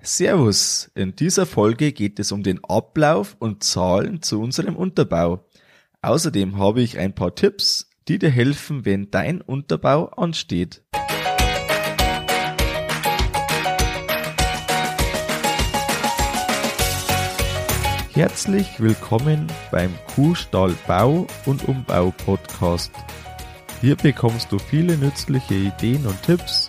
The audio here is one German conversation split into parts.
Servus, in dieser Folge geht es um den Ablauf und Zahlen zu unserem Unterbau. Außerdem habe ich ein paar Tipps, die dir helfen, wenn dein Unterbau ansteht. Herzlich willkommen beim Kuhstall Bau und Umbau Podcast. Hier bekommst du viele nützliche Ideen und Tipps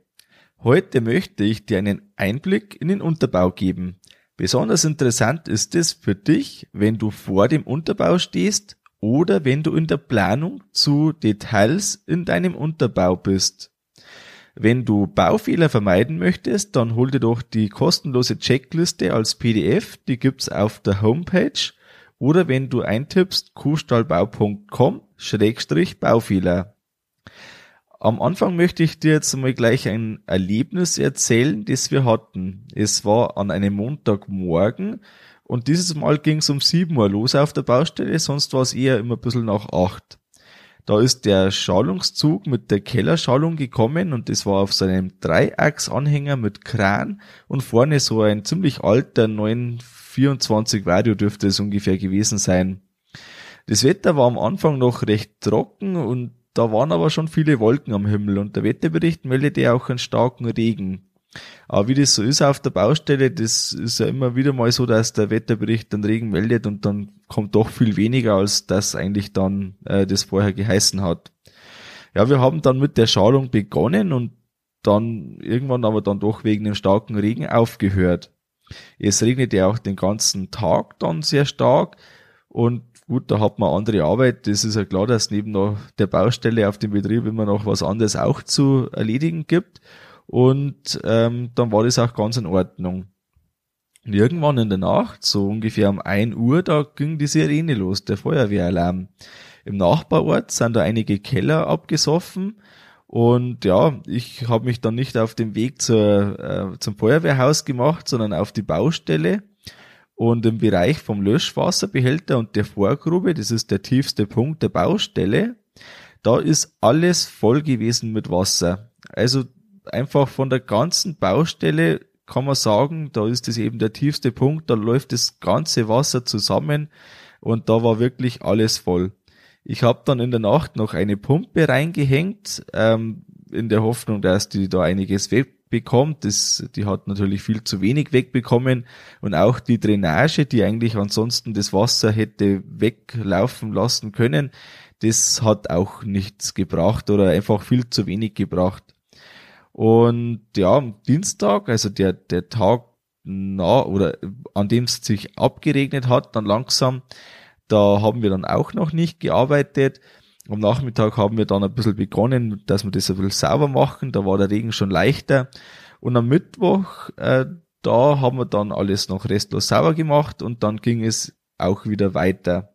Heute möchte ich dir einen Einblick in den Unterbau geben. Besonders interessant ist es für dich, wenn du vor dem Unterbau stehst oder wenn du in der Planung zu Details in deinem Unterbau bist. Wenn du Baufehler vermeiden möchtest, dann hol dir doch die kostenlose Checkliste als PDF, die gibt's auf der Homepage oder wenn du eintippst kuhstallbau.com-baufehler. Am Anfang möchte ich dir jetzt mal gleich ein Erlebnis erzählen, das wir hatten. Es war an einem Montagmorgen und dieses Mal ging es um 7 Uhr los auf der Baustelle, sonst war es eher immer ein bisschen nach 8. Da ist der Schalungszug mit der Kellerschalung gekommen und das war auf so einem Dreiachsanhänger mit Kran und vorne so ein ziemlich alter 924 Vario dürfte es ungefähr gewesen sein. Das Wetter war am Anfang noch recht trocken und da waren aber schon viele Wolken am Himmel und der Wetterbericht meldete auch einen starken Regen. Aber wie das so ist auf der Baustelle, das ist ja immer wieder mal so, dass der Wetterbericht dann Regen meldet und dann kommt doch viel weniger, als das eigentlich dann äh, das vorher geheißen hat. Ja, wir haben dann mit der Schalung begonnen und dann irgendwann aber dann doch wegen dem starken Regen aufgehört. Es regnete ja auch den ganzen Tag dann sehr stark und Gut, da hat man andere Arbeit. Das ist ja klar, dass neben der Baustelle auf dem Betrieb immer noch was anderes auch zu erledigen gibt. Und ähm, dann war das auch ganz in Ordnung. Und irgendwann in der Nacht, so ungefähr um ein Uhr, da ging die Sirene los, der Feuerwehralarm. Im Nachbarort sind da einige Keller abgesoffen. Und ja, ich habe mich dann nicht auf den Weg zur, äh, zum Feuerwehrhaus gemacht, sondern auf die Baustelle und im Bereich vom Löschwasserbehälter und der Vorgrube, das ist der tiefste Punkt der Baustelle, da ist alles voll gewesen mit Wasser. Also einfach von der ganzen Baustelle kann man sagen, da ist es eben der tiefste Punkt, da läuft das ganze Wasser zusammen und da war wirklich alles voll. Ich habe dann in der Nacht noch eine Pumpe reingehängt, ähm, in der Hoffnung, dass die da einiges weg bekommt. Das, die hat natürlich viel zu wenig wegbekommen und auch die Drainage, die eigentlich ansonsten das Wasser hätte weglaufen lassen können, das hat auch nichts gebracht oder einfach viel zu wenig gebracht. Und ja, am Dienstag, also der, der Tag na, oder an dem es sich abgeregnet hat, dann langsam, da haben wir dann auch noch nicht gearbeitet. Am Nachmittag haben wir dann ein bisschen begonnen, dass wir das ein bisschen sauber machen. Da war der Regen schon leichter. Und am Mittwoch, äh, da haben wir dann alles noch restlos sauber gemacht und dann ging es auch wieder weiter.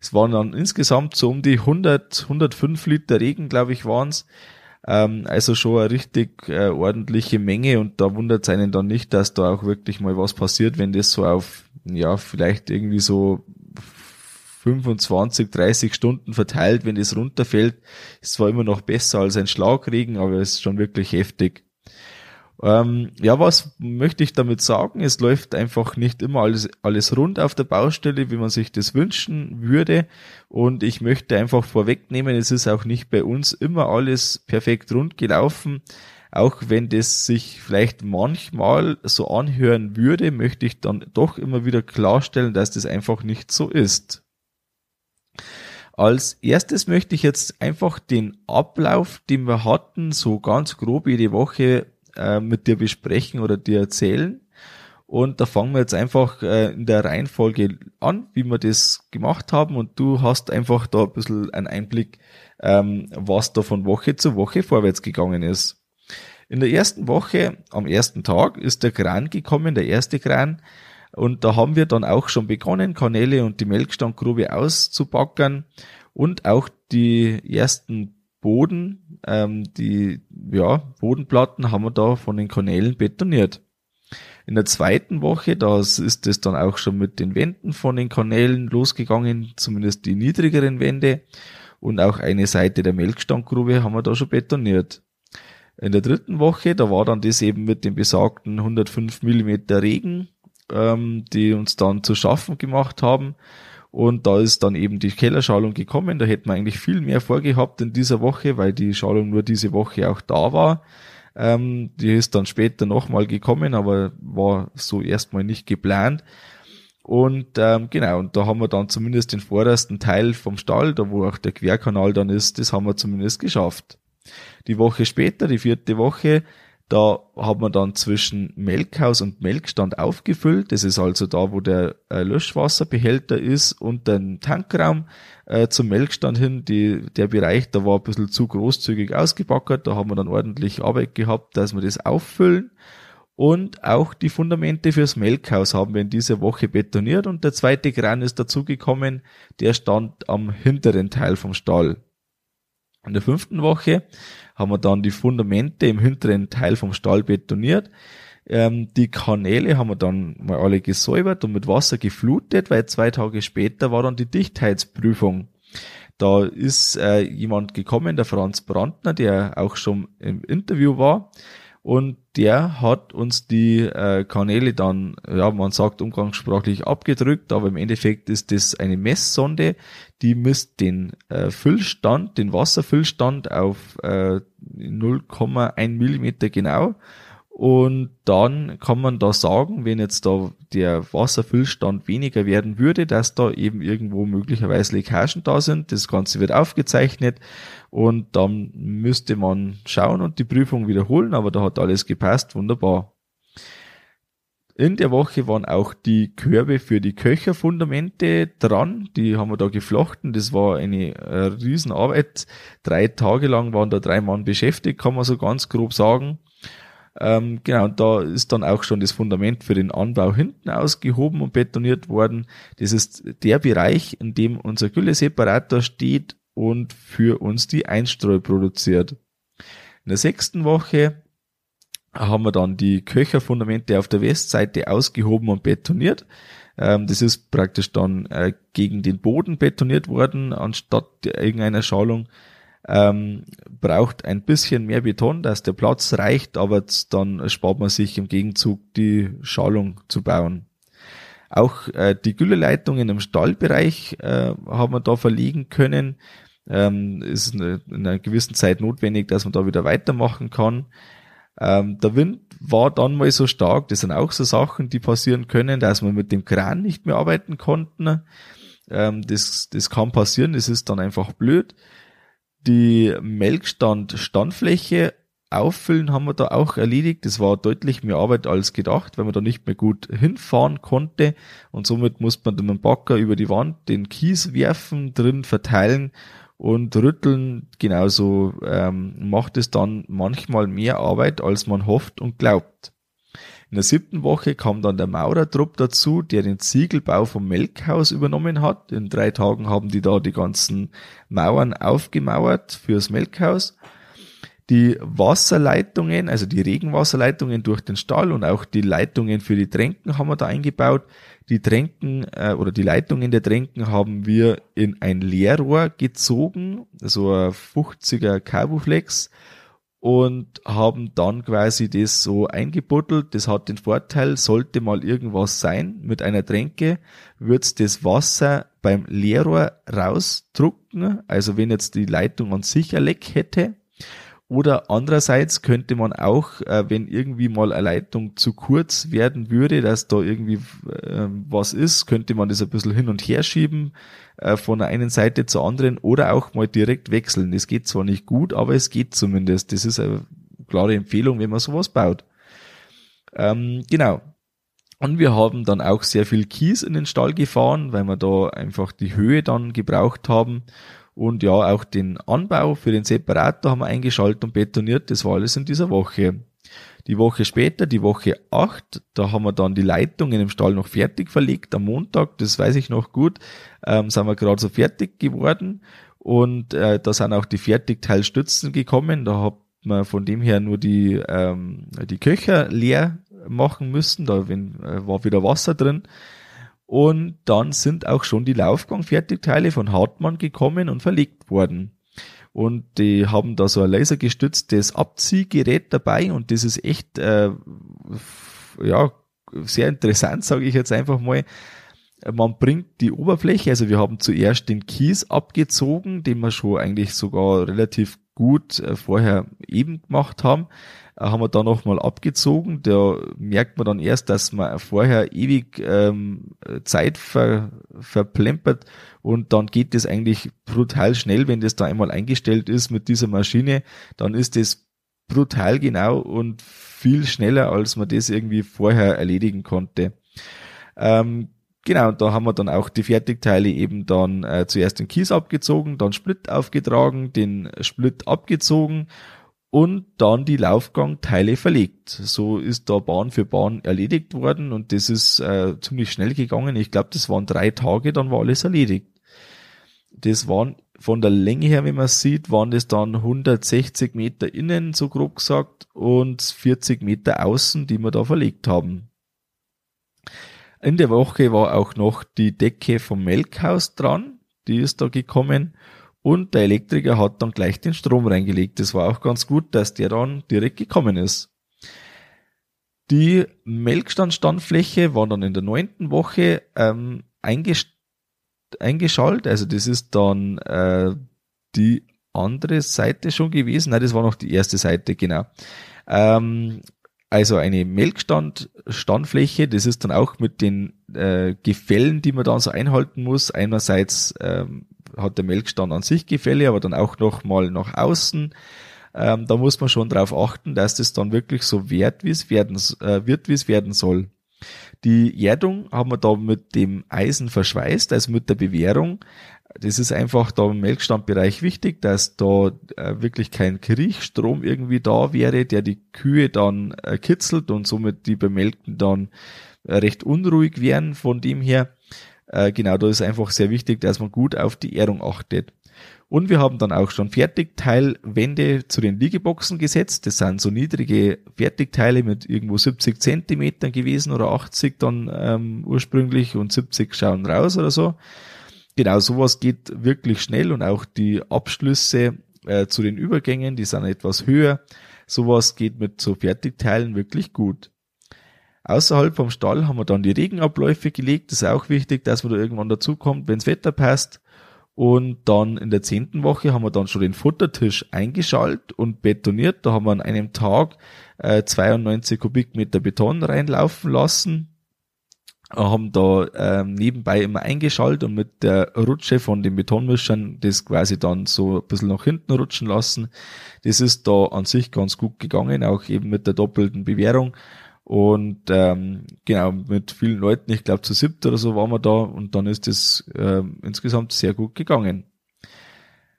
Es waren dann insgesamt so um die 100, 105 Liter Regen, glaube ich, waren's. Ähm, also schon eine richtig äh, ordentliche Menge und da wundert es einen dann nicht, dass da auch wirklich mal was passiert, wenn das so auf, ja, vielleicht irgendwie so 25, 30 Stunden verteilt, wenn es runterfällt. Ist zwar immer noch besser als ein Schlagregen, aber es ist schon wirklich heftig. Ähm, ja, was möchte ich damit sagen? Es läuft einfach nicht immer alles, alles rund auf der Baustelle, wie man sich das wünschen würde. Und ich möchte einfach vorwegnehmen, es ist auch nicht bei uns immer alles perfekt rund gelaufen. Auch wenn das sich vielleicht manchmal so anhören würde, möchte ich dann doch immer wieder klarstellen, dass das einfach nicht so ist. Als erstes möchte ich jetzt einfach den Ablauf, den wir hatten, so ganz grob jede Woche äh, mit dir besprechen oder dir erzählen. Und da fangen wir jetzt einfach äh, in der Reihenfolge an, wie wir das gemacht haben. Und du hast einfach da ein bisschen einen Einblick, ähm, was da von Woche zu Woche vorwärts gegangen ist. In der ersten Woche, am ersten Tag, ist der Kran gekommen, der erste Kran, Und da haben wir dann auch schon begonnen, Kanäle und die Melkstandgrube auszubackern und auch die ersten Boden, ähm, die ja, Bodenplatten haben wir da von den Kanälen betoniert. In der zweiten Woche, da ist es dann auch schon mit den Wänden von den Kanälen losgegangen, zumindest die niedrigeren Wände. Und auch eine Seite der Melkstandgrube haben wir da schon betoniert. In der dritten Woche, da war dann das eben mit dem besagten 105 Millimeter Regen, ähm, die uns dann zu schaffen gemacht haben. Und da ist dann eben die Kellerschalung gekommen. Da hätten wir eigentlich viel mehr vorgehabt in dieser Woche, weil die Schalung nur diese Woche auch da war. Ähm, die ist dann später nochmal gekommen, aber war so erstmal nicht geplant. Und ähm, genau, und da haben wir dann zumindest den vordersten Teil vom Stall, da wo auch der Querkanal dann ist, das haben wir zumindest geschafft. Die Woche später, die vierte Woche, da hat man dann zwischen Melkhaus und Melkstand aufgefüllt. Das ist also da, wo der äh, Löschwasserbehälter ist und den Tankraum äh, zum Melkstand hin. Die, der Bereich, da war ein bisschen zu großzügig ausgebackert. Da haben wir dann ordentlich Arbeit gehabt, dass wir das auffüllen. Und auch die Fundamente fürs Melkhaus haben wir in dieser Woche betoniert und der zweite Kran ist dazugekommen, der stand am hinteren Teil vom Stall. In der fünften Woche haben wir dann die Fundamente im hinteren Teil vom Stall betoniert. Ähm, die Kanäle haben wir dann mal alle gesäubert und mit Wasser geflutet, weil zwei Tage später war dann die Dichtheitsprüfung. Da ist äh, jemand gekommen, der Franz Brandner, der auch schon im Interview war und der hat uns die äh, Kanäle dann, ja, man sagt umgangssprachlich abgedrückt, aber im Endeffekt ist das eine Messsonde, die misst den äh, Füllstand, den Wasserfüllstand auf äh, 0,1 Millimeter genau und dann kann man da sagen, wenn jetzt da der Wasserfüllstand weniger werden würde, dass da eben irgendwo möglicherweise Leckagen da sind. Das Ganze wird aufgezeichnet und dann müsste man schauen und die Prüfung wiederholen, aber da hat alles gepasst, wunderbar. In der Woche waren auch die Körbe für die Köcherfundamente dran. Die haben wir da geflochten. Das war eine äh, Riesenarbeit. Drei Tage lang waren da drei Mann beschäftigt, kann man so ganz grob sagen. Ähm, genau, und da ist dann auch schon das Fundament für den Anbau hinten ausgehoben und betoniert worden. Das ist der Bereich, in dem unser Gülleseparator steht und für uns die Einstreu produziert. In der sechsten Woche haben wir dann die Köcherfundamente auf der Westseite ausgehoben und betoniert. Ähm, das ist praktisch dann äh, gegen den Boden betoniert worden, anstatt irgendeiner Schalung ähm, braucht ein bisschen mehr Beton, dass der Platz reicht, aber dann spart man sich im Gegenzug die Schalung zu bauen. Auch äh, die Gülleleitungen im Stallbereich äh, haben wir da verlegen können. Ähm, ist in einer gewissen Zeit notwendig, dass man da wieder weitermachen kann. Ähm, der Wind war dann mal so stark, das sind auch so Sachen, die passieren können, dass wir mit dem Kran nicht mehr arbeiten konnten. Ähm, das, das kann passieren, das ist dann einfach blöd. Die Melkstand-Standfläche auffüllen haben wir da auch erledigt. Das war deutlich mehr Arbeit als gedacht, weil man da nicht mehr gut hinfahren konnte. Und somit muss man mit dem Backer über die Wand den Kies werfen, drin verteilen und rütteln. Genauso ähm, macht es dann manchmal mehr Arbeit, als man hofft und glaubt. In der siebten Woche kam dann der Maurertrupp dazu, der den Ziegelbau vom Melkhaus übernommen hat. In drei Tagen haben die da die ganzen Mauern aufgemauert fürs Melkhaus. Die Wasserleitungen, also die Regenwasserleitungen durch den Stall und auch die Leitungen für die Tränken haben wir da eingebaut. Die Tränken äh, oder die Leitungen der Tränken haben wir in ein Leerrohr gezogen, so ein 50er Carboflex und haben dann quasi das so eingebuddelt. Das hat den Vorteil, sollte mal irgendwas sein mit einer Tränke, wird's das Wasser beim Leerrohr rausdrucken. Also wenn jetzt die Leitung an sich ein Leck hätte, oder andererseits könnte man auch, äh, wenn irgendwie mal eine Leitung zu kurz werden würde, dass da irgendwie äh, was ist, könnte man das ein bisschen hin und her schieben äh, von der einen Seite zur anderen oder auch mal direkt wechseln. Das geht zwar nicht gut, aber es geht zumindest. Das ist eine klare Empfehlung, wenn man sowas baut. Ähm, genau. Und wir haben dann auch sehr viel Kies in den Stall gefahren, weil wir da einfach die Höhe dann gebraucht haben und ja, auch den Anbau für den Separator haben wir eingeschaltet und betoniert. Das war alles in dieser Woche. Die Woche später, die Woche 8, da haben wir dann die Leitungen im Stall noch fertig verlegt. Am Montag, das weiß ich noch gut, ähm, sind wir gerade so fertig geworden. Und äh, da sind auch die Fertigteilstützen gekommen. Da hat man von dem her nur die, ähm, die Köcher leer machen müssen. Da äh, war wieder Wasser drin. Und dann sind auch schon die Laufgangfertigteile von Hartmann gekommen und verlegt worden. Und die haben da so ein lasergestütztes Abziehgerät dabei und das ist echt, äh, ja, sehr interessant, sage ich jetzt einfach mal. Man bringt die Oberfläche, also wir haben zuerst den Kies abgezogen, den wir schon eigentlich sogar relativ gut äh, vorher eben gemacht haben, haben wir da nochmal abgezogen. Da merkt man dann erst, dass man vorher ewig ähm, Zeit ver, verplempert und dann geht es eigentlich brutal schnell, wenn das da einmal eingestellt ist mit dieser Maschine, dann ist das brutal genau und viel schneller, als man das irgendwie vorher erledigen konnte. Ähm, Genau, da haben wir dann auch die Fertigteile eben dann äh, zuerst den Kies abgezogen, dann Split aufgetragen, den Split abgezogen und dann die Laufgangteile verlegt. So ist da Bahn für Bahn erledigt worden und das ist äh, ziemlich schnell gegangen. Ich glaube, das waren drei Tage, dann war alles erledigt. Das waren von der Länge her, wenn man sieht, waren das dann 160 Meter innen, so grob gesagt, und 40 Meter außen, die wir da verlegt haben. In der Woche war auch noch die Decke vom Melkhaus dran, die ist da gekommen und der Elektriker hat dann gleich den Strom reingelegt. Das war auch ganz gut, dass der dann direkt gekommen ist. Die Melkstandstandfläche war dann in der neunten Woche ähm, eingeschaltet, also das ist dann äh, die andere Seite schon gewesen. Nein, das war noch die erste Seite, genau. Ähm, also eine Melkstand-Standfläche, das ist dann auch mit den äh, Gefällen, die man dann so einhalten muss. Einerseits ähm, hat der Melkstand an sich Gefälle, aber dann auch noch mal nach außen. Ähm, da muss man schon darauf achten, dass das dann wirklich so wert, wie es werden äh, wird, wie es werden soll. Die Erdung haben wir da mit dem Eisen verschweißt, also mit der Bewährung. Das ist einfach da im Melkstandbereich wichtig, dass da äh, wirklich kein Kriechstrom irgendwie da wäre, der die Kühe dann äh, kitzelt und somit die Bemelkten dann äh, recht unruhig wären. Von dem her, äh, genau, da ist einfach sehr wichtig, dass man gut auf die Erdung achtet. Und wir haben dann auch schon Fertigteilwände zu den Liegeboxen gesetzt. Das sind so niedrige Fertigteile mit irgendwo 70 Zentimetern gewesen oder 80 dann ähm, ursprünglich und 70 schauen raus oder so. Genau, sowas geht wirklich schnell und auch die Abschlüsse äh, zu den Übergängen, die sind etwas höher. Sowas geht mit so Fertigteilen wirklich gut. Außerhalb vom Stall haben wir dann die Regenabläufe gelegt. Das ist auch wichtig, dass man da irgendwann dazukommt, wenns Wetter passt. Und dann in der zehnten Woche haben wir dann schon den Futtertisch eingeschaltet und betoniert. Da haben wir an einem Tag äh, 92 Kubikmeter Beton reinlaufen lassen haben da ähm, nebenbei immer eingeschaltet und mit der Rutsche von den Betonmischern das quasi dann so ein bisschen nach hinten rutschen lassen. Das ist da an sich ganz gut gegangen, auch eben mit der doppelten Bewährung. Und ähm, genau, mit vielen Leuten, ich glaube zu siebt oder so waren wir da und dann ist das ähm, insgesamt sehr gut gegangen.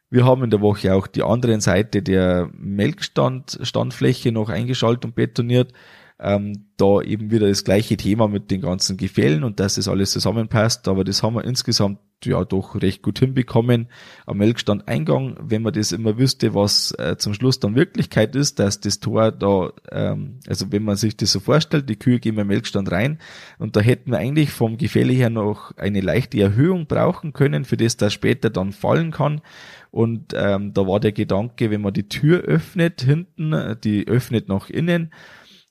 Wir haben in der Woche auch die anderen Seite der Melkstand, Standfläche noch eingeschaltet und betoniert ähm, da eben wieder das gleiche Thema mit den ganzen Gefällen und dass das alles zusammenpasst, aber das haben wir insgesamt ja doch recht gut hinbekommen. Am Melkstand Eingang, wenn man das immer wüsste, was äh, zum Schluss dann Wirklichkeit ist, dass das Tor da, ähm, also wenn man sich das so vorstellt, die Kühe gehen beim Melkstand rein und da hätten wir eigentlich vom Gefälle her noch eine leichte Erhöhung brauchen können, für das das später dann fallen kann. Und ähm, da war der Gedanke, wenn man die Tür öffnet hinten, die öffnet nach innen,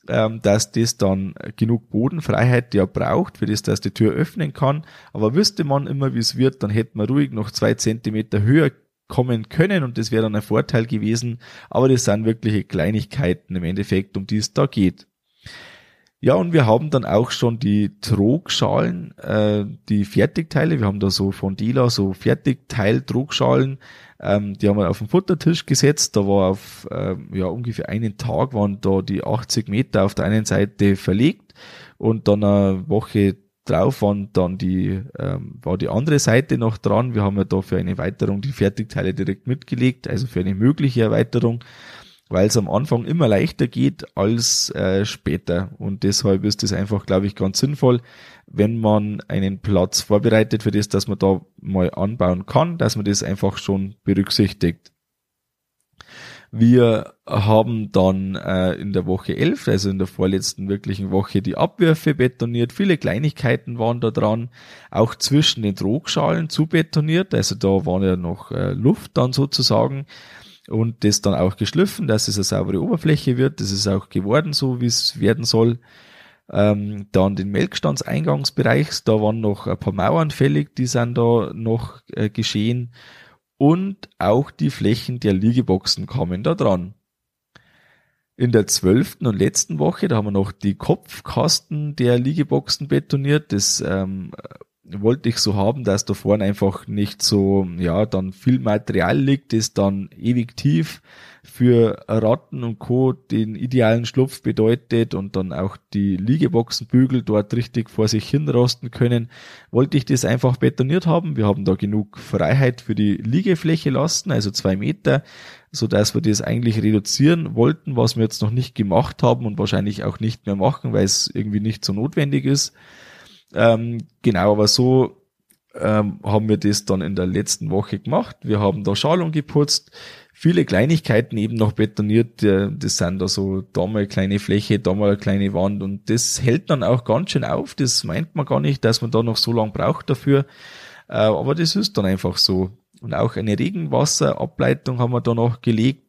ähm, dass das dann genug Bodenfreiheit ja braucht, für das, dass die Tür öffnen kann. Aber wüsste man immer, wie es wird, dann hätte man ruhig noch zwei Zentimeter höher kommen können und das wäre dann ein Vorteil gewesen. Aber das sind wirkliche Kleinigkeiten im Endeffekt, um die es da geht. Ja, und wir haben dann auch schon die Trogschalen, äh, die Fertigteile. Wir haben da so von Dela so Fertigteil-Trogschalen. Ähm, die haben wir auf den Futtertisch gesetzt. Da war auf ähm, ja ungefähr einen Tag waren da die 80 Meter auf der einen Seite verlegt und dann eine Woche drauf waren dann die ähm, war die andere Seite noch dran. Wir haben ja da für eine Erweiterung die Fertigteile direkt mitgelegt, also für eine mögliche Erweiterung. Weil es am Anfang immer leichter geht als äh, später. Und deshalb ist es einfach, glaube ich, ganz sinnvoll, wenn man einen Platz vorbereitet für das, dass man da mal anbauen kann, dass man das einfach schon berücksichtigt. Wir haben dann äh, in der Woche 11, also in der vorletzten wirklichen Woche, die Abwürfe betoniert. Viele Kleinigkeiten waren da dran, auch zwischen den Trogschalen zu betoniert. Also da war ja noch äh, Luft dann sozusagen und das dann auch geschliffen, dass es eine saubere Oberfläche wird. Das ist auch geworden, so wie es werden soll. Ähm, dann den Melkstandseingangsbereich, da waren noch ein paar Mauern fällig, die sind da noch äh, geschehen. Und auch die Flächen der Liegeboxen kamen da dran. In der zwölften und letzten Woche, da haben wir noch die Kopfkasten der Liegeboxen betoniert. Das ähm, wollte ich so haben, dass da vorne einfach nicht so, ja, dann viel Material liegt, das dann ewig tief für Ratten und Co. den idealen Schlupf bedeutet und dann auch die Liegeboxenbügel dort richtig vor sich hinrosten können, wollte ich das einfach betoniert haben. Wir haben da genug Freiheit für die Liegefläche lassen, also zwei Meter, so dass wir das eigentlich reduzieren wollten, was wir jetzt noch nicht gemacht haben und wahrscheinlich auch nicht mehr machen, weil es irgendwie nicht so notwendig ist. Ähm, genau, aber so ähm, haben wir das dann in der letzten Woche gemacht. Wir haben da Schalung geputzt, viele Kleinigkeiten eben noch betoniert. Das sind da so da mal eine kleine Fläche, da mal eine kleine Wand und das hält dann auch ganz schön auf. Das meint man gar nicht, dass man da noch so lang braucht dafür. Äh, aber das ist dann einfach so. Und auch eine Regenwasserableitung haben wir da noch gelegt.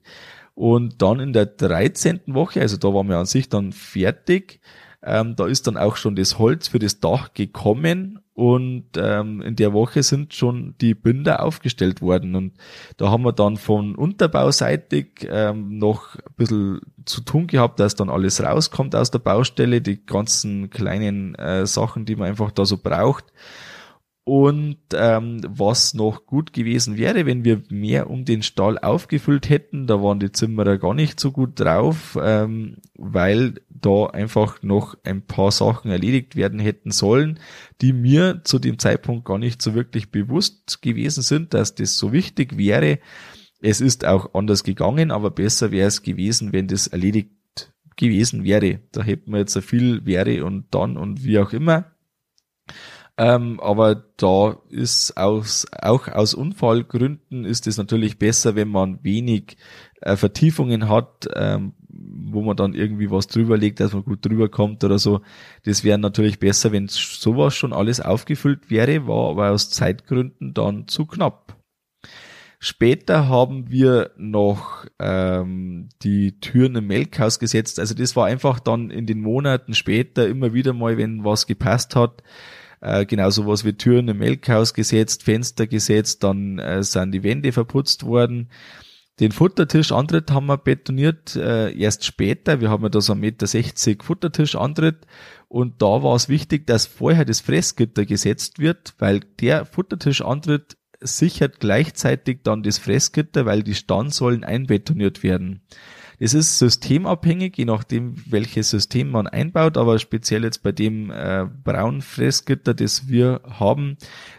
Und dann in der 13. Woche, also da waren wir an sich dann fertig, ähm, da ist dann auch schon das Holz für das Dach gekommen und ähm, in der Woche sind schon die Binder aufgestellt worden und da haben wir dann von unterbauseitig ähm, noch ein bisschen zu tun gehabt, dass dann alles rauskommt aus der Baustelle, die ganzen kleinen äh, Sachen, die man einfach da so braucht. Und ähm, was noch gut gewesen wäre, wenn wir mehr um den Stall aufgefüllt hätten, da waren die Zimmerer gar nicht so gut drauf, ähm, weil da einfach noch ein paar Sachen erledigt werden hätten sollen, die mir zu dem Zeitpunkt gar nicht so wirklich bewusst gewesen sind, dass das so wichtig wäre. Es ist auch anders gegangen, aber besser wäre es gewesen, wenn das erledigt gewesen wäre. Da hätten wir jetzt so viel wäre und dann und wie auch immer. Ähm, aber da ist aus, auch aus Unfallgründen ist es natürlich besser, wenn man wenig äh, Vertiefungen hat, ähm, wo man dann irgendwie was drüber legt, dass man gut drüber kommt oder so. Das wäre natürlich besser, wenn sowas schon alles aufgefüllt wäre, war aber aus Zeitgründen dann zu knapp. Später haben wir noch ähm, die Türen im Melkhaus gesetzt. Also das war einfach dann in den Monaten später immer wieder mal, wenn was gepasst hat, äh, genau sowas wie Türen im Melkhaus gesetzt, Fenster gesetzt, dann äh, sind die Wände verputzt worden. Den Futtertisch Antritt haben wir betoniert äh, erst später. Wir haben ja da so 1,60 Meter Futtertisch Antritt und da war es wichtig, dass vorher das Fressgitter gesetzt wird, weil der Futtertisch Antritt sichert gleichzeitig dann das Fressgitter, weil die Standsäulen einbetoniert werden. Es ist systemabhängig, je nachdem, welches System man einbaut, aber speziell jetzt bei dem äh, Braunfressgitter, das wir haben,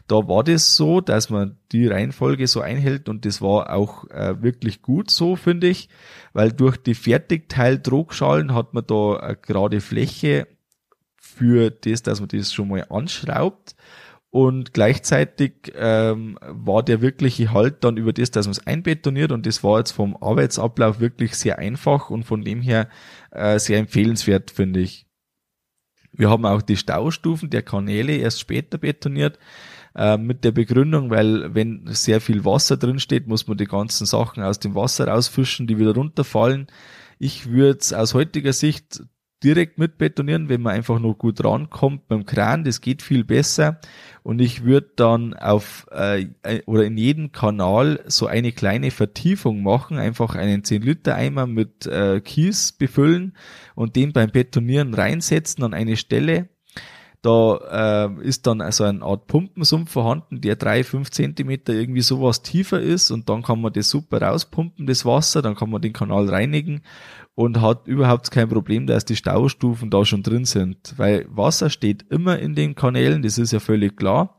da war das so, dass man die Reihenfolge so einhält und das war auch äh, wirklich gut so, finde ich, weil durch die Fertigteil-Drogschalen hat man da eine gerade Fläche für das, dass man das schon mal anschraubt und gleichzeitig ähm, war der wirkliche Halt dann über das, dass man es einbetoniert und das war jetzt vom Arbeitsablauf wirklich sehr einfach und von dem her äh, sehr empfehlenswert, finde ich. Wir haben auch die Staustufen der Kanäle erst später betoniert äh, mit der Begründung, weil wenn sehr viel Wasser drin steht, muss man die ganzen Sachen aus dem Wasser rausfischen, die wieder runterfallen. Ich würde es aus heutiger Sicht direkt mit betonieren, wenn man einfach nur gut rankommt beim Kran, das geht viel besser. Und ich würde dann auf äh, oder in jedem Kanal so eine kleine Vertiefung machen, einfach einen 10 Liter Eimer mit äh, Kies befüllen und den beim Betonieren reinsetzen an eine Stelle. Da äh, ist dann also eine Art Pumpensumpf vorhanden, der drei, fünf Zentimeter irgendwie sowas tiefer ist und dann kann man das super rauspumpen, das Wasser, dann kann man den Kanal reinigen und hat überhaupt kein Problem, dass die Staustufen da schon drin sind, weil Wasser steht immer in den Kanälen, das ist ja völlig klar.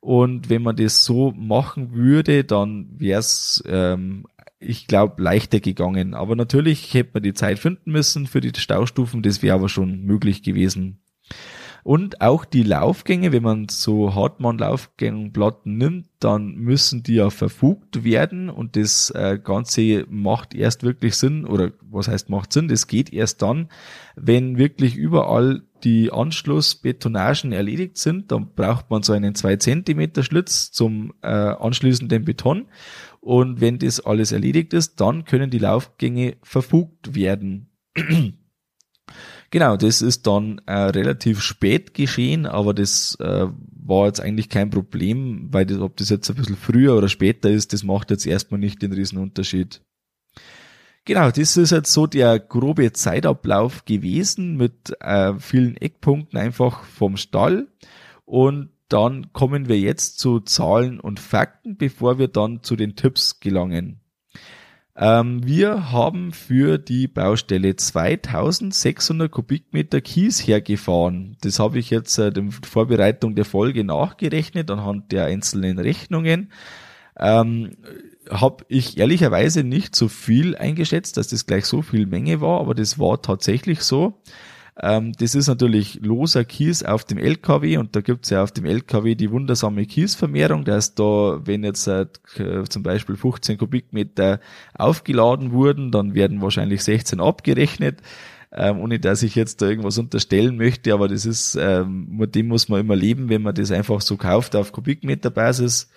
Und wenn man das so machen würde, dann wäre es ähm, ich glaube, leichter gegangen. Aber natürlich hätte man die Zeit finden müssen für die Staustufen, das wäre aber schon möglich gewesen. Und auch die Laufgänge, wenn man so Hartmann-Laufgangplatten nimmt, dann müssen die ja verfugt werden und das äh, Ganze macht erst wirklich Sinn, oder was heißt macht Sinn, das geht erst dann, wenn wirklich überall die Anschlussbetonagen erledigt sind, dann braucht man so einen 2 Zentimeter Schlitz zum äh, anschließenden Beton. Und wenn das alles erledigt ist, dann können die Laufgänge verfugt werden. Genau, das ist dann äh, relativ spät geschehen, aber das äh, war jetzt eigentlich kein Problem, weil das, ob das jetzt ein bisschen früher oder später ist, das macht jetzt erstmal nicht den riesen Unterschied. Genau, das ist jetzt so der grobe Zeitablauf gewesen mit äh, vielen Eckpunkten einfach vom Stall. Und dann kommen wir jetzt zu Zahlen und Fakten, bevor wir dann zu den Tipps gelangen. Ähm, wir haben für die Baustelle 2600 Kubikmeter Kies hergefahren. Das habe ich jetzt äh, in Vorbereitung der Folge nachgerechnet anhand der einzelnen Rechnungen. Ähm, habe ich ehrlicherweise nicht so viel eingeschätzt, dass das gleich so viel Menge war, aber das war tatsächlich so. Ähm, das ist natürlich loser Kies auf dem LKW und da gibt's ja auf dem LKW die wundersame Kiesvermehrung, dass da, wenn jetzt äh, zum Beispiel 15 Kubikmeter aufgeladen wurden, dann werden wahrscheinlich 16 abgerechnet. Ähm, ohne dass ich jetzt da irgendwas unterstellen möchte, aber das ist, ähm, mit dem muss man immer leben, wenn man das einfach so kauft auf Kubikmeterbasis.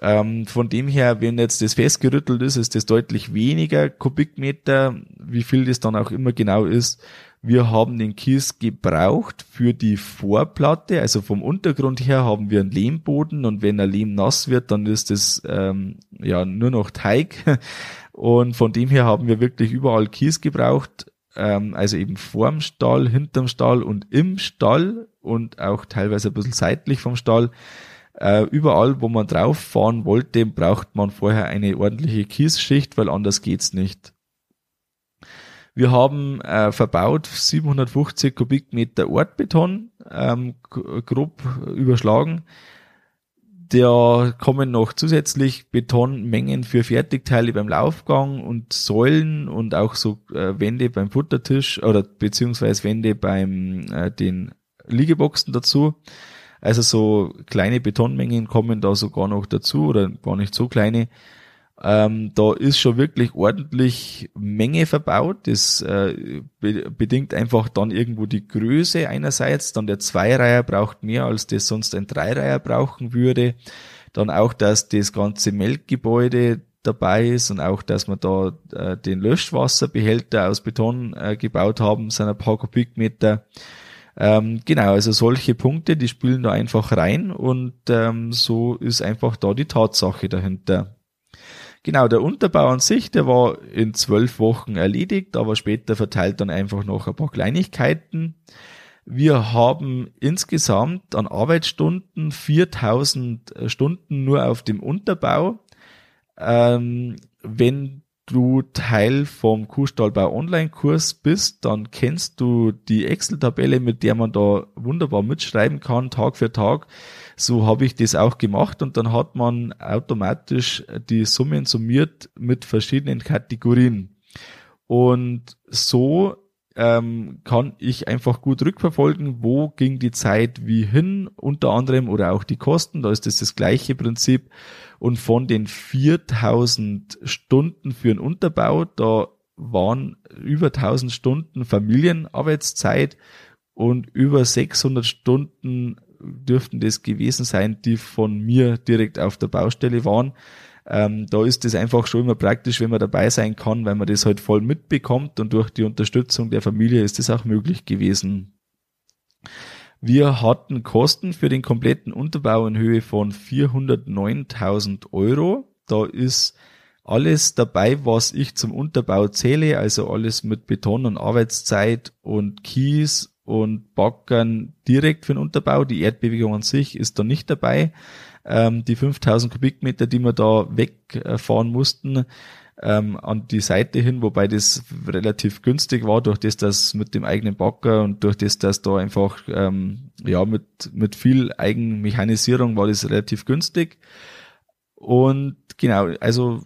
Ähm, von dem her, wenn jetzt das festgerüttelt ist, ist das deutlich weniger Kubikmeter, wie viel das dann auch immer genau ist. Wir haben den Kies gebraucht für die Vorplatte, also vom Untergrund her haben wir einen Lehmboden und wenn der Lehm nass wird, dann ist das ähm, ja nur noch Teig. Und von dem her haben wir wirklich überall Kies gebraucht, ähm, also eben vorm Stall, hinterm Stall und im Stall und auch teilweise ein bisschen seitlich vom Stall. Äh, überall, wo man drauf fahren wollte, braucht man vorher eine ordentliche Kiesschicht, weil anders geht's nicht. Wir haben äh, verbaut 750 Kubikmeter Ortbeton, ähm, grob überschlagen. Da kommen noch zusätzlich Betonmengen für Fertigteile beim Laufgang und Säulen und auch so äh, Wände beim Futtertisch oder beziehungsweise Wände beim äh, den Liegeboxen dazu. Also so kleine Betonmengen kommen da sogar noch dazu oder gar nicht so kleine. Ähm, da ist schon wirklich ordentlich Menge verbaut. Das äh, be bedingt einfach dann irgendwo die Größe einerseits. Dann der Zweireiher braucht mehr, als das sonst ein Dreireiher brauchen würde. Dann auch, dass das ganze Melkgebäude dabei ist und auch, dass wir da äh, den Löschwasserbehälter aus Beton äh, gebaut haben, sind ein paar Kubikmeter. Ähm, genau, also solche Punkte, die spielen da einfach rein und ähm, so ist einfach da die Tatsache dahinter. Genau, der Unterbau an sich, der war in zwölf Wochen erledigt, aber später verteilt dann einfach noch ein paar Kleinigkeiten. Wir haben insgesamt an Arbeitsstunden 4000 Stunden nur auf dem Unterbau. Ähm, wenn du Teil vom Kuhstallbau Online-Kurs bist, dann kennst du die Excel-Tabelle, mit der man da wunderbar mitschreiben kann, Tag für Tag. So habe ich das auch gemacht und dann hat man automatisch die Summen summiert mit verschiedenen Kategorien. Und so ähm, kann ich einfach gut rückverfolgen, wo ging die Zeit wie hin, unter anderem oder auch die Kosten. Da ist das das gleiche Prinzip. Und von den 4000 Stunden für einen Unterbau, da waren über 1000 Stunden Familienarbeitszeit und über 600 Stunden dürften das gewesen sein, die von mir direkt auf der Baustelle waren. Ähm, da ist es einfach schon immer praktisch, wenn man dabei sein kann, weil man das halt voll mitbekommt und durch die Unterstützung der Familie ist das auch möglich gewesen. Wir hatten Kosten für den kompletten Unterbau in Höhe von 409.000 Euro. Da ist alles dabei, was ich zum Unterbau zähle, also alles mit Beton und Arbeitszeit und Kies und Backern direkt für den Unterbau. Die Erdbewegung an sich ist da nicht dabei. Ähm, die 5000 Kubikmeter, die wir da wegfahren mussten, ähm, an die Seite hin, wobei das relativ günstig war, durch das, dass mit dem eigenen Backer und durch das, dass da einfach ähm, ja mit mit viel Eigenmechanisierung war das relativ günstig. Und genau, also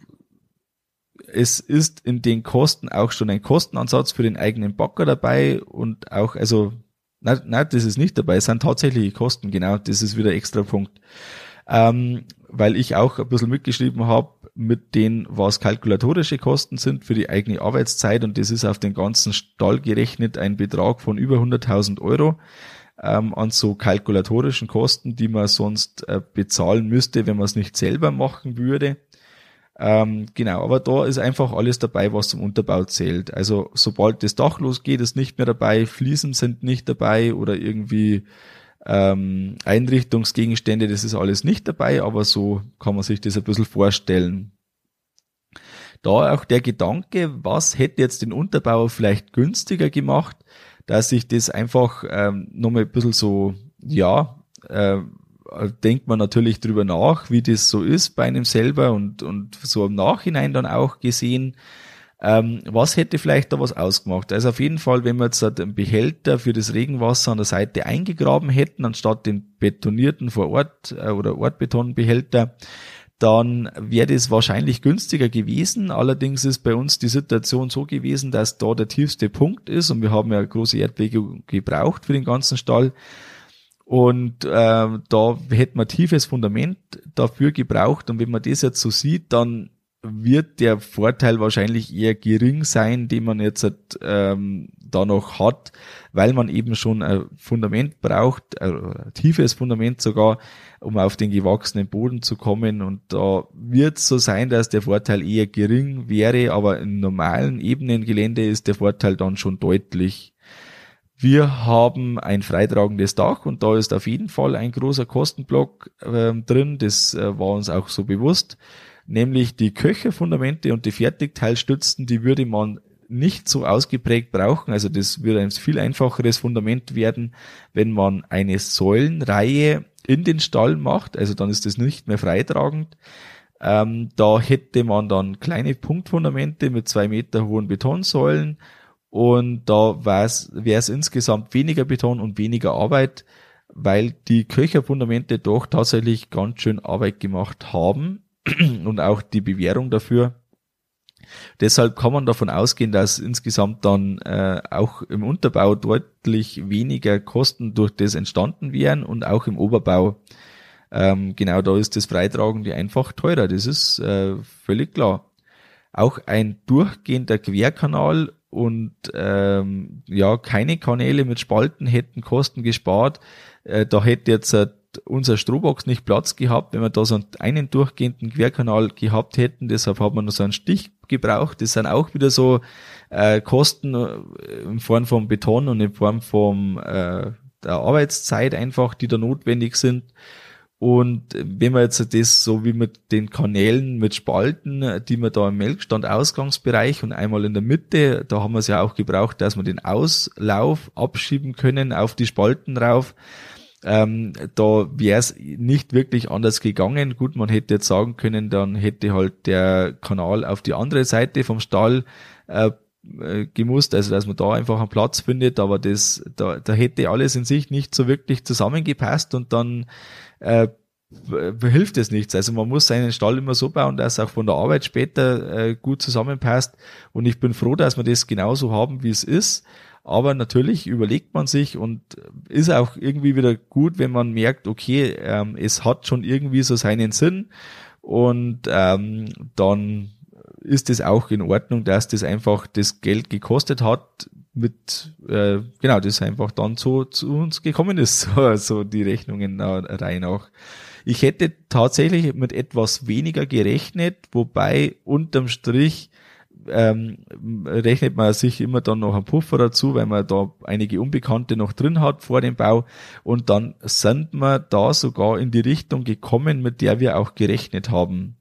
es ist in den Kosten auch schon ein Kostenansatz für den eigenen Backer dabei und auch, also, nein, nein das ist nicht dabei, es sind tatsächliche Kosten, genau, das ist wieder extra Punkt. Ähm, weil ich auch ein bisschen mitgeschrieben habe mit den, was kalkulatorische Kosten sind für die eigene Arbeitszeit und das ist auf den ganzen Stall gerechnet ein Betrag von über 100.000 Euro ähm, an so kalkulatorischen Kosten, die man sonst äh, bezahlen müsste, wenn man es nicht selber machen würde. Ähm, genau, aber da ist einfach alles dabei, was zum Unterbau zählt. Also sobald das Dach losgeht, ist nicht mehr dabei, Fliesen sind nicht dabei oder irgendwie ähm, Einrichtungsgegenstände, das ist alles nicht dabei, aber so kann man sich das ein bisschen vorstellen. Da auch der Gedanke, was hätte jetzt den Unterbau vielleicht günstiger gemacht, dass ich das einfach ähm, nochmal ein bisschen so, ja, äh, denkt man natürlich drüber nach, wie das so ist bei einem selber und, und so im Nachhinein dann auch gesehen, ähm, was hätte vielleicht da was ausgemacht? Also auf jeden Fall, wenn wir jetzt einen Behälter für das Regenwasser an der Seite eingegraben hätten, anstatt den betonierten vor Ort äh, oder Ortbetonbehälter, dann wäre das wahrscheinlich günstiger gewesen. Allerdings ist bei uns die Situation so gewesen, dass da der tiefste Punkt ist und wir haben ja große Erdbeben gebraucht für den ganzen Stall. Und äh, da hätte man tiefes Fundament dafür gebraucht. Und wenn man das jetzt so sieht, dann wird der Vorteil wahrscheinlich eher gering sein, den man jetzt ähm, da noch hat, weil man eben schon ein Fundament braucht, ein tiefes Fundament sogar, um auf den gewachsenen Boden zu kommen. Und da wird es so sein, dass der Vorteil eher gering wäre, aber im normalen Ebenengelände ist der Vorteil dann schon deutlich. Wir haben ein freitragendes Dach und da ist auf jeden Fall ein großer Kostenblock äh, drin. Das äh, war uns auch so bewusst nämlich die Köcherfundamente und die Fertigteilstützen, die würde man nicht so ausgeprägt brauchen. Also das würde ein viel einfacheres Fundament werden, wenn man eine Säulenreihe in den Stall macht. Also dann ist das nicht mehr freitragend. Ähm, da hätte man dann kleine Punktfundamente mit zwei Meter hohen Betonsäulen und da wäre es insgesamt weniger Beton und weniger Arbeit, weil die Köcherfundamente doch tatsächlich ganz schön Arbeit gemacht haben und auch die Bewährung dafür. Deshalb kann man davon ausgehen, dass insgesamt dann äh, auch im Unterbau deutlich weniger Kosten durch das entstanden wären und auch im Oberbau. Ähm, genau da ist das Freitragende einfach teurer, das ist äh, völlig klar. Auch ein durchgehender Querkanal und ähm, ja keine Kanäle mit Spalten hätten Kosten gespart. Äh, da hätte jetzt äh, unser Strohbox nicht Platz gehabt, wenn wir da so einen durchgehenden Querkanal gehabt hätten. Deshalb hat man noch so einen Stich gebraucht. Das sind auch wieder so äh, Kosten äh, in Form von Beton und in Form von äh, der Arbeitszeit einfach, die da notwendig sind. Und wenn man jetzt das so wie mit den Kanälen mit Spalten, die man da im Melkstand Ausgangsbereich und einmal in der Mitte, da haben wir es ja auch gebraucht, dass wir den Auslauf abschieben können auf die Spalten rauf. Ähm, da wäre es nicht wirklich anders gegangen. Gut, man hätte jetzt sagen können, dann hätte halt der Kanal auf die andere Seite vom Stall äh, äh, gemusst, also dass man da einfach einen Platz findet, aber das, da, da hätte alles in sich nicht so wirklich zusammengepasst und dann äh, hilft es nichts. Also man muss seinen Stall immer so bauen, dass er auch von der Arbeit später äh, gut zusammenpasst. Und ich bin froh, dass wir das genauso haben, wie es ist. Aber natürlich überlegt man sich und ist auch irgendwie wieder gut, wenn man merkt, okay, ähm, es hat schon irgendwie so seinen Sinn und ähm, dann ist es auch in Ordnung, dass das einfach das Geld gekostet hat, mit äh, genau das einfach dann so zu uns gekommen ist, so, so die Rechnungen rein auch. Ich hätte tatsächlich mit etwas weniger gerechnet, wobei unterm Strich ähm, rechnet man sich immer dann noch einen Puffer dazu, weil man da einige Unbekannte noch drin hat vor dem Bau und dann sind wir da sogar in die Richtung gekommen, mit der wir auch gerechnet haben.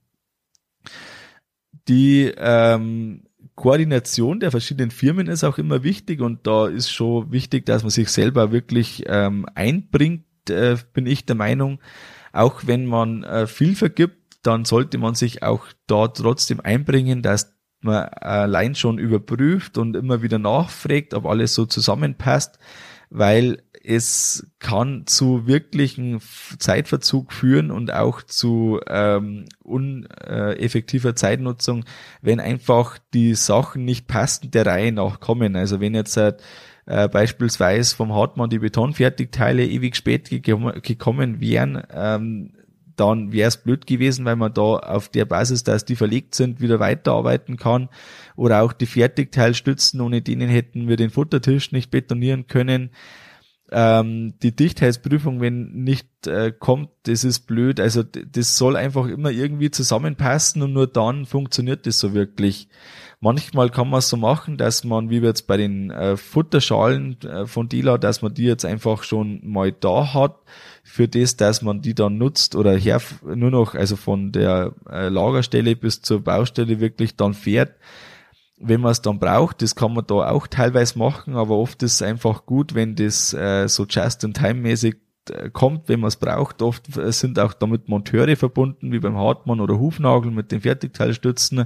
Die ähm, Koordination der verschiedenen Firmen ist auch immer wichtig und da ist schon wichtig, dass man sich selber wirklich ähm, einbringt, äh, bin ich der Meinung. Auch wenn man äh, viel vergibt, dann sollte man sich auch da trotzdem einbringen, dass man allein schon überprüft und immer wieder nachfragt, ob alles so zusammenpasst. weil es kann zu wirklichen Zeitverzug führen und auch zu ähm, uneffektiver Zeitnutzung, wenn einfach die Sachen nicht passend der Reihe nach kommen. Also wenn jetzt äh, beispielsweise vom Hartmann die Betonfertigteile ewig spät gekommen wären, ähm, dann wäre es blöd gewesen, weil man da auf der Basis, dass die verlegt sind, wieder weiterarbeiten kann. Oder auch die Fertigteilstützen, ohne denen hätten wir den Futtertisch nicht betonieren können. Ähm, die Dichtheitsprüfung, wenn nicht äh, kommt, das ist blöd. Also das soll einfach immer irgendwie zusammenpassen und nur dann funktioniert das so wirklich. Manchmal kann man es so machen, dass man, wie wir jetzt bei den äh, Futterschalen äh, von Dila, dass man die jetzt einfach schon mal da hat, für das, dass man die dann nutzt oder her, nur noch, also von der äh, Lagerstelle bis zur Baustelle wirklich dann fährt wenn man es dann braucht, das kann man da auch teilweise machen, aber oft ist es einfach gut, wenn das äh, so just-in-time-mäßig äh, kommt, wenn man es braucht. Oft äh, sind auch damit Monteure verbunden, wie beim Hartmann oder Hufnagel mit den Fertigteilstützen.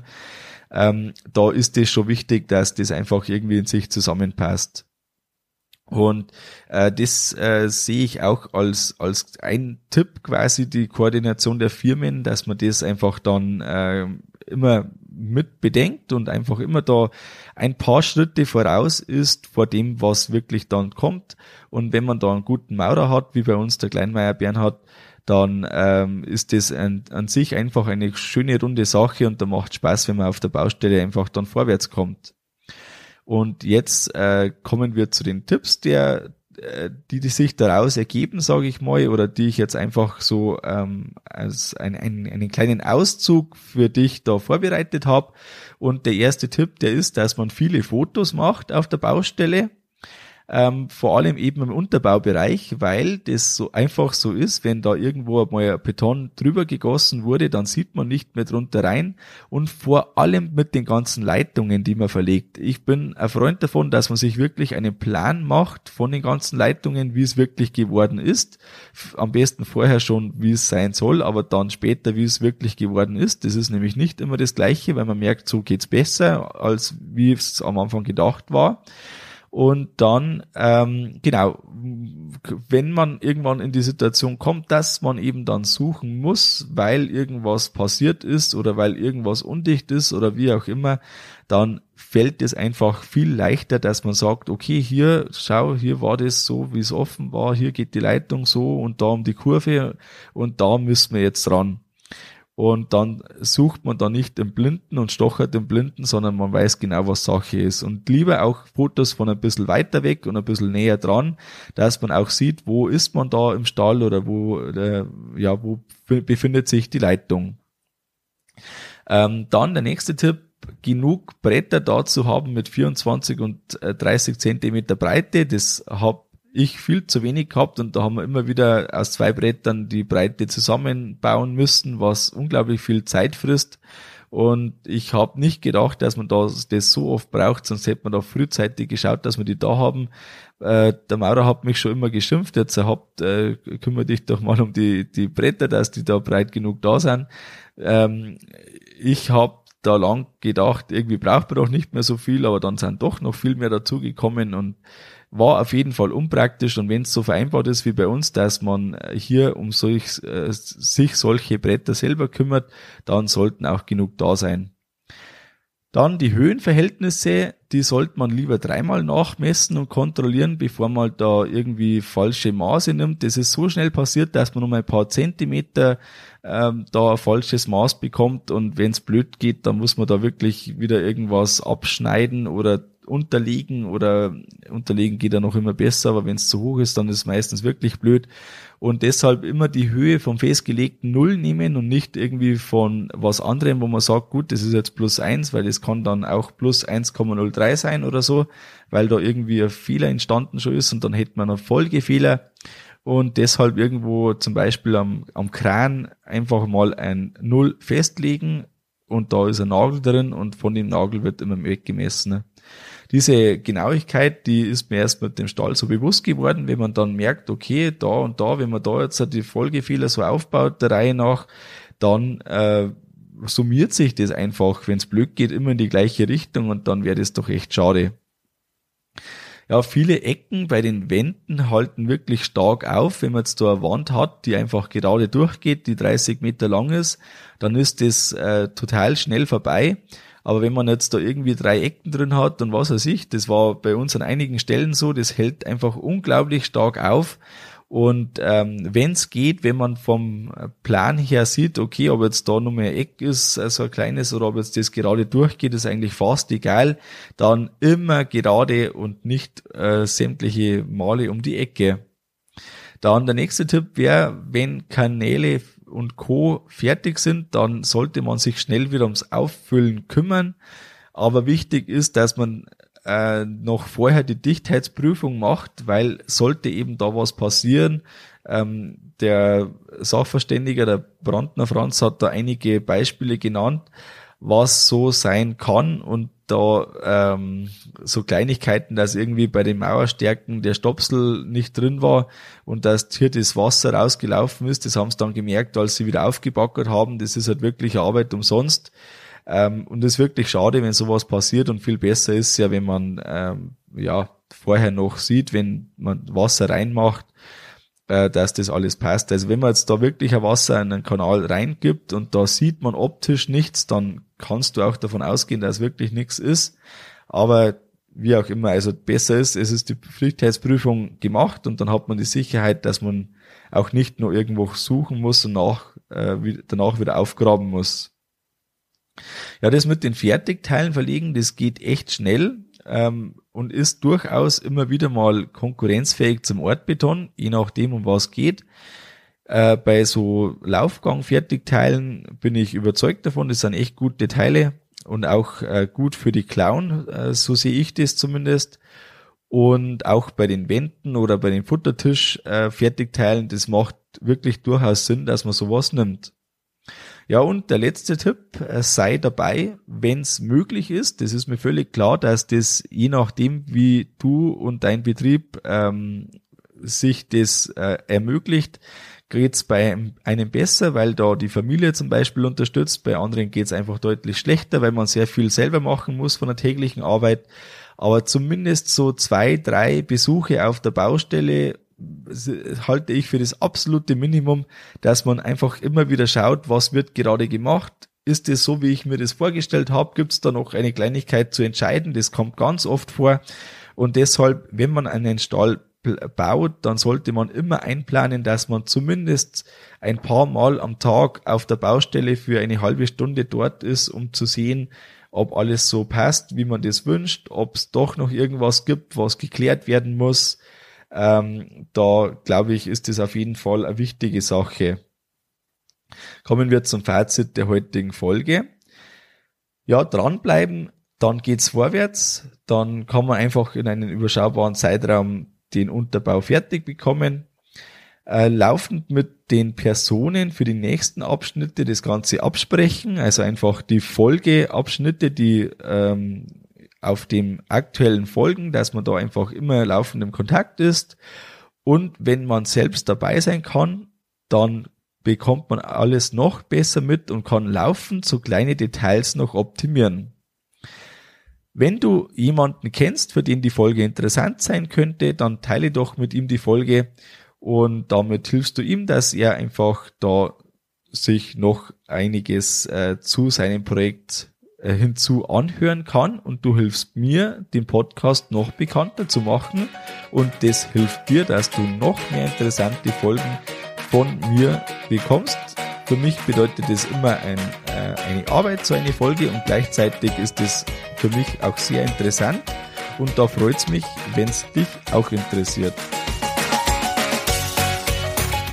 Ähm, da ist es schon wichtig, dass das einfach irgendwie in sich zusammenpasst. Und äh, das äh, sehe ich auch als, als ein Tipp quasi, die Koordination der Firmen, dass man das einfach dann äh, immer mit bedenkt und einfach immer da ein paar Schritte voraus ist vor dem, was wirklich dann kommt. Und wenn man da einen guten Maurer hat, wie bei uns der Kleinmeier Bernhard, dann ähm, ist das ein, an sich einfach eine schöne runde Sache und da macht Spaß, wenn man auf der Baustelle einfach dann vorwärts kommt. Und jetzt äh, kommen wir zu den Tipps, der äh, die, die sich daraus ergeben, sage ich mal, oder die ich jetzt einfach so ähm, als ein, ein, einen kleinen Auszug für dich da vorbereitet habe. Und der erste Tipp, der ist, dass man viele Fotos macht auf der Baustelle ähm, vor allem eben im Unterbaubereich, weil das so einfach so ist, wenn da irgendwo mal Beton drüber gegossen wurde, dann sieht man nicht mehr drunter rein und vor allem mit den ganzen Leitungen, die man verlegt. Ich bin ein Freund davon, dass man sich wirklich einen Plan macht von den ganzen Leitungen, wie es wirklich geworden ist. Am besten vorher schon, wie es sein soll, aber dann später, wie es wirklich geworden ist. Das ist nämlich nicht immer das Gleiche, weil man merkt, so geht's besser, als wie es am Anfang gedacht war. Und dann, ähm, genau, wenn man irgendwann in die Situation kommt, dass man eben dann suchen muss, weil irgendwas passiert ist oder weil irgendwas undicht ist oder wie auch immer, dann fällt es einfach viel leichter, dass man sagt, okay, hier, schau, hier war das so, wie es offen war, hier geht die Leitung so und da um die Kurve und da müssen wir jetzt ran. Und dann sucht man da nicht den Blinden und stochert den Blinden, sondern man weiß genau, was Sache ist. Und lieber auch Fotos von ein bisschen weiter weg und ein bisschen näher dran, dass man auch sieht, wo ist man da im Stall oder wo, äh, ja, wo befindet sich die Leitung. Ähm, dann der nächste Tipp, genug Bretter da zu haben mit 24 und 30 äh, Zentimeter Breite. Das habe ich viel zu wenig gehabt und da haben wir immer wieder aus zwei Brettern die Breite zusammenbauen müssen, was unglaublich viel Zeit frisst. Und ich habe nicht gedacht, dass man das, das so oft braucht, sonst hätte man da frühzeitig geschaut, dass wir die da haben. Äh, der Maurer hat mich schon immer geschimpft, jetzt habt, äh, kümmere dich doch mal um die, die Bretter, dass die da breit genug da sind. Ähm, ich habe da lang gedacht, irgendwie braucht man doch nicht mehr so viel, aber dann sind doch noch viel mehr dazugekommen und war auf jeden Fall unpraktisch und wenn es so vereinbart ist wie bei uns, dass man hier um solch, äh, sich solche Bretter selber kümmert, dann sollten auch genug da sein. Dann die Höhenverhältnisse, die sollte man lieber dreimal nachmessen und kontrollieren, bevor man da irgendwie falsche Maße nimmt. Das ist so schnell passiert, dass man um ein paar Zentimeter ähm, da ein falsches Maß bekommt und wenn es blöd geht, dann muss man da wirklich wieder irgendwas abschneiden oder unterlegen oder unterlegen geht ja noch immer besser, aber wenn es zu hoch ist, dann ist es meistens wirklich blöd. Und deshalb immer die Höhe vom festgelegten Null nehmen und nicht irgendwie von was anderem, wo man sagt, gut, das ist jetzt plus eins, weil es kann dann auch plus 1,03 sein oder so, weil da irgendwie ein Fehler entstanden schon ist und dann hätte man einen Folgefehler und deshalb irgendwo zum Beispiel am, am Kran einfach mal ein Null festlegen und da ist ein Nagel drin und von dem Nagel wird immer weggemessen. Diese Genauigkeit, die ist mir erst mit dem Stall so bewusst geworden, wenn man dann merkt, okay, da und da, wenn man da jetzt die Folgefehler so aufbaut, der Reihe nach, dann äh, summiert sich das einfach, wenn es blöd geht, immer in die gleiche Richtung und dann wäre das doch echt schade. Ja, viele Ecken bei den Wänden halten wirklich stark auf. Wenn man jetzt da eine Wand hat, die einfach gerade durchgeht, die 30 Meter lang ist, dann ist das äh, total schnell vorbei. Aber wenn man jetzt da irgendwie drei Ecken drin hat und was weiß ich, das war bei uns an einigen Stellen so, das hält einfach unglaublich stark auf. Und ähm, wenn es geht, wenn man vom Plan her sieht, okay, ob jetzt da nur mehr Eck ist, also ein kleines, oder ob jetzt das gerade durchgeht, ist eigentlich fast egal, dann immer gerade und nicht äh, sämtliche Male um die Ecke. Dann der nächste Tipp wäre, wenn Kanäle und Co. fertig sind, dann sollte man sich schnell wieder ums Auffüllen kümmern. Aber wichtig ist, dass man äh, noch vorher die Dichtheitsprüfung macht, weil sollte eben da was passieren, ähm, der Sachverständiger, der Brandner Franz, hat da einige Beispiele genannt, was so sein kann und da ähm, so Kleinigkeiten, dass irgendwie bei den Mauerstärken der Stopsel nicht drin war und dass hier das Wasser rausgelaufen ist. Das haben sie dann gemerkt, als sie wieder aufgebackert haben. Das ist halt wirklich Arbeit umsonst. Ähm, und es ist wirklich schade, wenn sowas passiert und viel besser ist ja, wenn man ähm, ja vorher noch sieht, wenn man Wasser reinmacht, äh, dass das alles passt. Also wenn man jetzt da wirklich ein Wasser in einen Kanal reingibt und da sieht man optisch nichts, dann kannst du auch davon ausgehen, dass wirklich nichts ist. Aber wie auch immer, also besser ist, es ist die Pflichtheitsprüfung gemacht und dann hat man die Sicherheit, dass man auch nicht nur irgendwo suchen muss und nach, äh, danach wieder aufgraben muss. Ja, das mit den Fertigteilen verlegen, das geht echt schnell ähm, und ist durchaus immer wieder mal konkurrenzfähig zum Ortbeton, je nachdem, um was geht. Äh, bei so Laufgang-Fertigteilen bin ich überzeugt davon, das sind echt gute Teile und auch äh, gut für die Clown, äh, so sehe ich das zumindest. Und auch bei den Wänden oder bei den Futtertisch-Fertigteilen, äh, das macht wirklich durchaus Sinn, dass man sowas nimmt. Ja, und der letzte Tipp, äh, sei dabei, wenn es möglich ist. Das ist mir völlig klar, dass das je nachdem, wie du und dein Betrieb ähm, sich das äh, ermöglicht, geht's bei einem besser, weil da die Familie zum Beispiel unterstützt. Bei anderen geht's einfach deutlich schlechter, weil man sehr viel selber machen muss von der täglichen Arbeit. Aber zumindest so zwei, drei Besuche auf der Baustelle halte ich für das absolute Minimum, dass man einfach immer wieder schaut, was wird gerade gemacht. Ist es so, wie ich mir das vorgestellt habe? Gibt es da noch eine Kleinigkeit zu entscheiden? Das kommt ganz oft vor. Und deshalb, wenn man einen Stall baut, dann sollte man immer einplanen, dass man zumindest ein paar Mal am Tag auf der Baustelle für eine halbe Stunde dort ist, um zu sehen, ob alles so passt, wie man das wünscht, ob es doch noch irgendwas gibt, was geklärt werden muss, ähm, da glaube ich, ist das auf jeden Fall eine wichtige Sache. Kommen wir zum Fazit der heutigen Folge. Ja, dranbleiben, dann geht's vorwärts, dann kann man einfach in einem überschaubaren Zeitraum den Unterbau fertig bekommen. Äh, laufend mit den Personen für die nächsten Abschnitte das Ganze absprechen, also einfach die Folgeabschnitte, die ähm, auf dem aktuellen Folgen, dass man da einfach immer laufend im Kontakt ist. Und wenn man selbst dabei sein kann, dann bekommt man alles noch besser mit und kann laufend so kleine Details noch optimieren. Wenn du jemanden kennst, für den die Folge interessant sein könnte, dann teile doch mit ihm die Folge und damit hilfst du ihm, dass er einfach da sich noch einiges äh, zu seinem Projekt hinzu anhören kann und du hilfst mir, den Podcast noch bekannter zu machen und das hilft dir, dass du noch mehr interessante Folgen von mir bekommst. Für mich bedeutet das immer ein, äh, eine Arbeit, so eine Folge und gleichzeitig ist es für mich auch sehr interessant und da freut es mich, wenn es dich auch interessiert.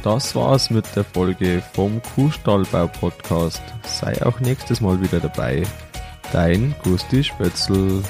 Das war's mit der Folge vom Kuhstallbau Podcast. Sei auch nächstes Mal wieder dabei. Dein Gusti Spötzl.